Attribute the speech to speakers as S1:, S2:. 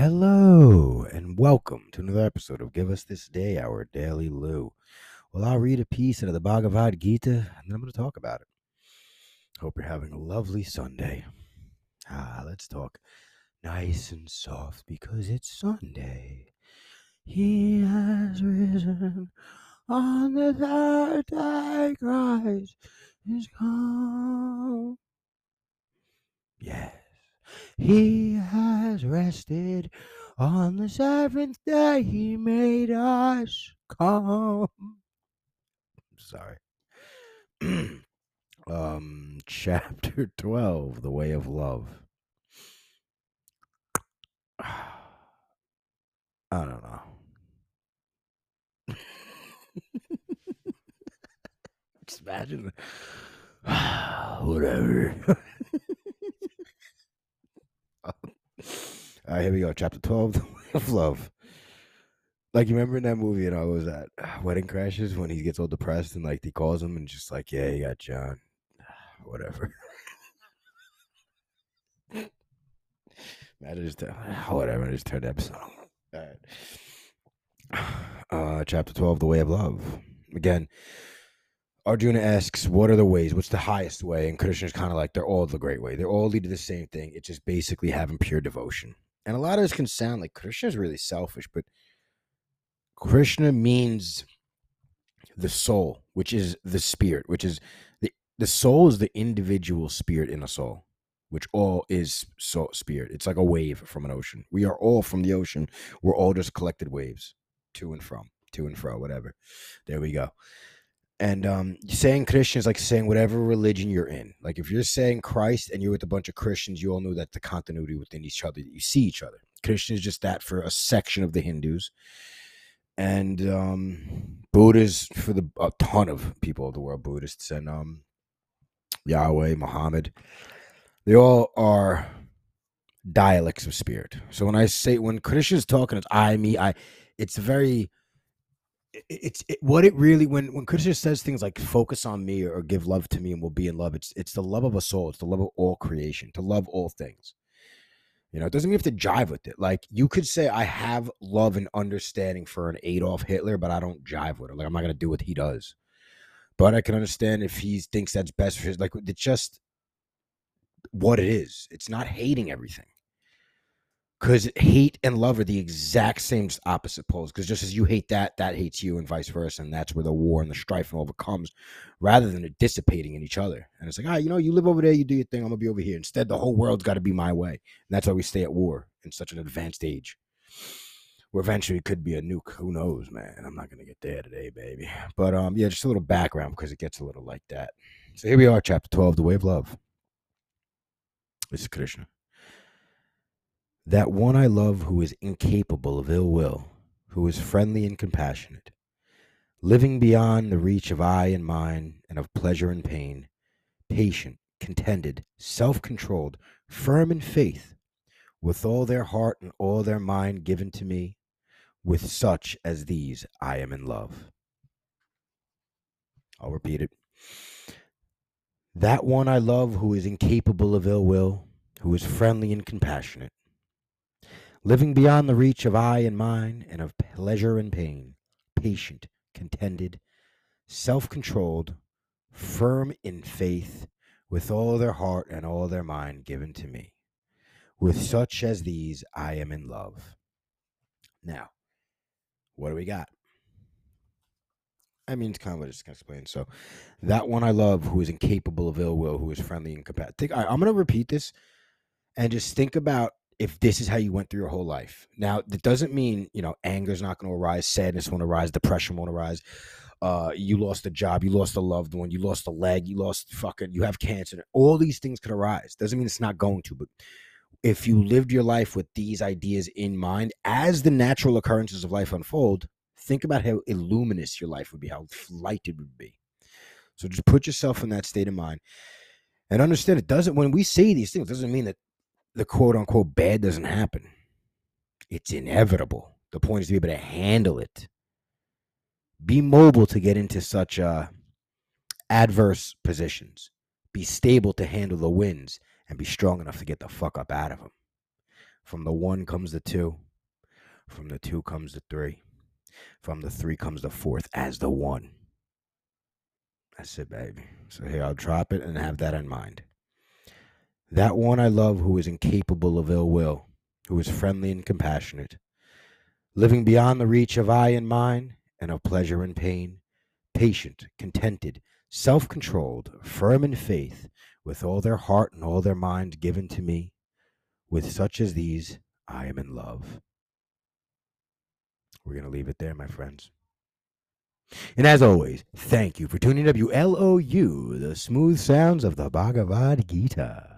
S1: Hello and welcome to another episode of Give Us This Day, our Daily Lou. Well, I'll read a piece out of the Bhagavad Gita and then I'm going to talk about it. Hope you're having a lovely Sunday. Ah, let's talk nice and soft because it's Sunday. He has risen on the third day, Christ is come. Yes. He has rested on the seventh day. He made us come. Sorry. um, chapter 12 The Way of Love. I don't know. Just imagine. Whatever. All right, here we go. Chapter 12 The Way of Love. Like, you remember in that movie, you know, was that Wedding Crashers when he gets all depressed and, like, he calls him and just like, yeah, you got John. Whatever. Imagine just, uh, whatever, I just turned the episode on. All right. Uh, chapter 12 The Way of Love. Again, Arjuna asks, What are the ways? What's the highest way? And Krishna's kind of like, They're all the great way. They're all lead to the same thing. It's just basically having pure devotion. And a lot of this can sound like Krishna's really selfish, but Krishna means the soul, which is the spirit, which is the, the soul is the individual spirit in a soul, which all is soul spirit. It's like a wave from an ocean. We are all from the ocean. We're all just collected waves to and from, to and fro, whatever. There we go. And um, saying Krishna is like saying whatever religion you're in. Like if you're saying Christ and you're with a bunch of Christians, you all know that the continuity within each other, that you see each other. Christian is just that for a section of the Hindus, and um, Buddhists for the a ton of people of the world, Buddhists and um, Yahweh, Muhammad. They all are dialects of spirit. So when I say when Krishna's talking, it's I, me, I. It's very it's it, what it really when when Krishna says things like focus on me or give love to me and we'll be in love. It's it's the love of a soul. It's the love of all creation. To love all things. You know, it doesn't mean you have to jive with it. Like you could say, I have love and understanding for an Adolf Hitler, but I don't jive with it. Like I'm not gonna do what he does. But I can understand if he thinks that's best for his. Like it's just what it is. It's not hating everything because hate and love are the exact same opposite poles. Because just as you hate that, that hates you, and vice versa, and that's where the war and the strife and all comes, rather than it dissipating in each other. And it's like, ah, you know, you live over there, you do your thing, I'm gonna be over here. Instead, the whole world's got to be my way, and that's why we stay at war in such an advanced age. Where eventually it could be a nuke. Who knows, man? I'm not gonna get there today, baby. But um, yeah, just a little background because it gets a little like that. So here we are, chapter 12, the way of love. This is Krishna that one I love who is incapable of ill will, who is friendly and compassionate, living beyond the reach of eye and mind and of pleasure and pain, patient, contented, self controlled, firm in faith, with all their heart and all their mind given to me, with such as these I am in love. I'll repeat it. That one I love who is incapable of ill will, who is friendly and compassionate, living beyond the reach of eye and mind and of pleasure and pain, patient, contented, self controlled, firm in faith, with all their heart and all their mind given to me. With such as these, I am in love. Now, what do we got? I mean, it's kind of what I just going to explain. So, that one I love, who is incapable of ill will, who is friendly and compassionate. I'm going to repeat this and just think about if this is how you went through your whole life. Now, that doesn't mean, you know, anger's not going to arise, sadness won't arise, depression won't arise. Uh, you lost a job, you lost a loved one, you lost a leg, you lost fucking, you have cancer. All these things could arise. Doesn't mean it's not going to, but if you lived your life with these ideas in mind as the natural occurrences of life unfold, think about how illuminous your life would be, how light it would be. So just put yourself in that state of mind and understand it doesn't, when we say these things, doesn't mean that the quote unquote bad doesn't happen. It's inevitable. The point is to be able to handle it. Be mobile to get into such uh, adverse positions. Be stable to handle the winds and be strong enough to get the fuck up out of them. From the one comes the two. From the two comes the three. From the three comes the fourth as the one. That's it, baby. So here, I'll drop it and have that in mind. That one I love who is incapable of ill will, who is friendly and compassionate, living beyond the reach of eye and mind, and of pleasure and pain, patient, contented, self controlled, firm in faith, with all their heart and all their mind given to me. With such as these, I am in love. We're going to leave it there, my friends. And as always, thank you for tuning WLOU, the smooth sounds of the Bhagavad Gita.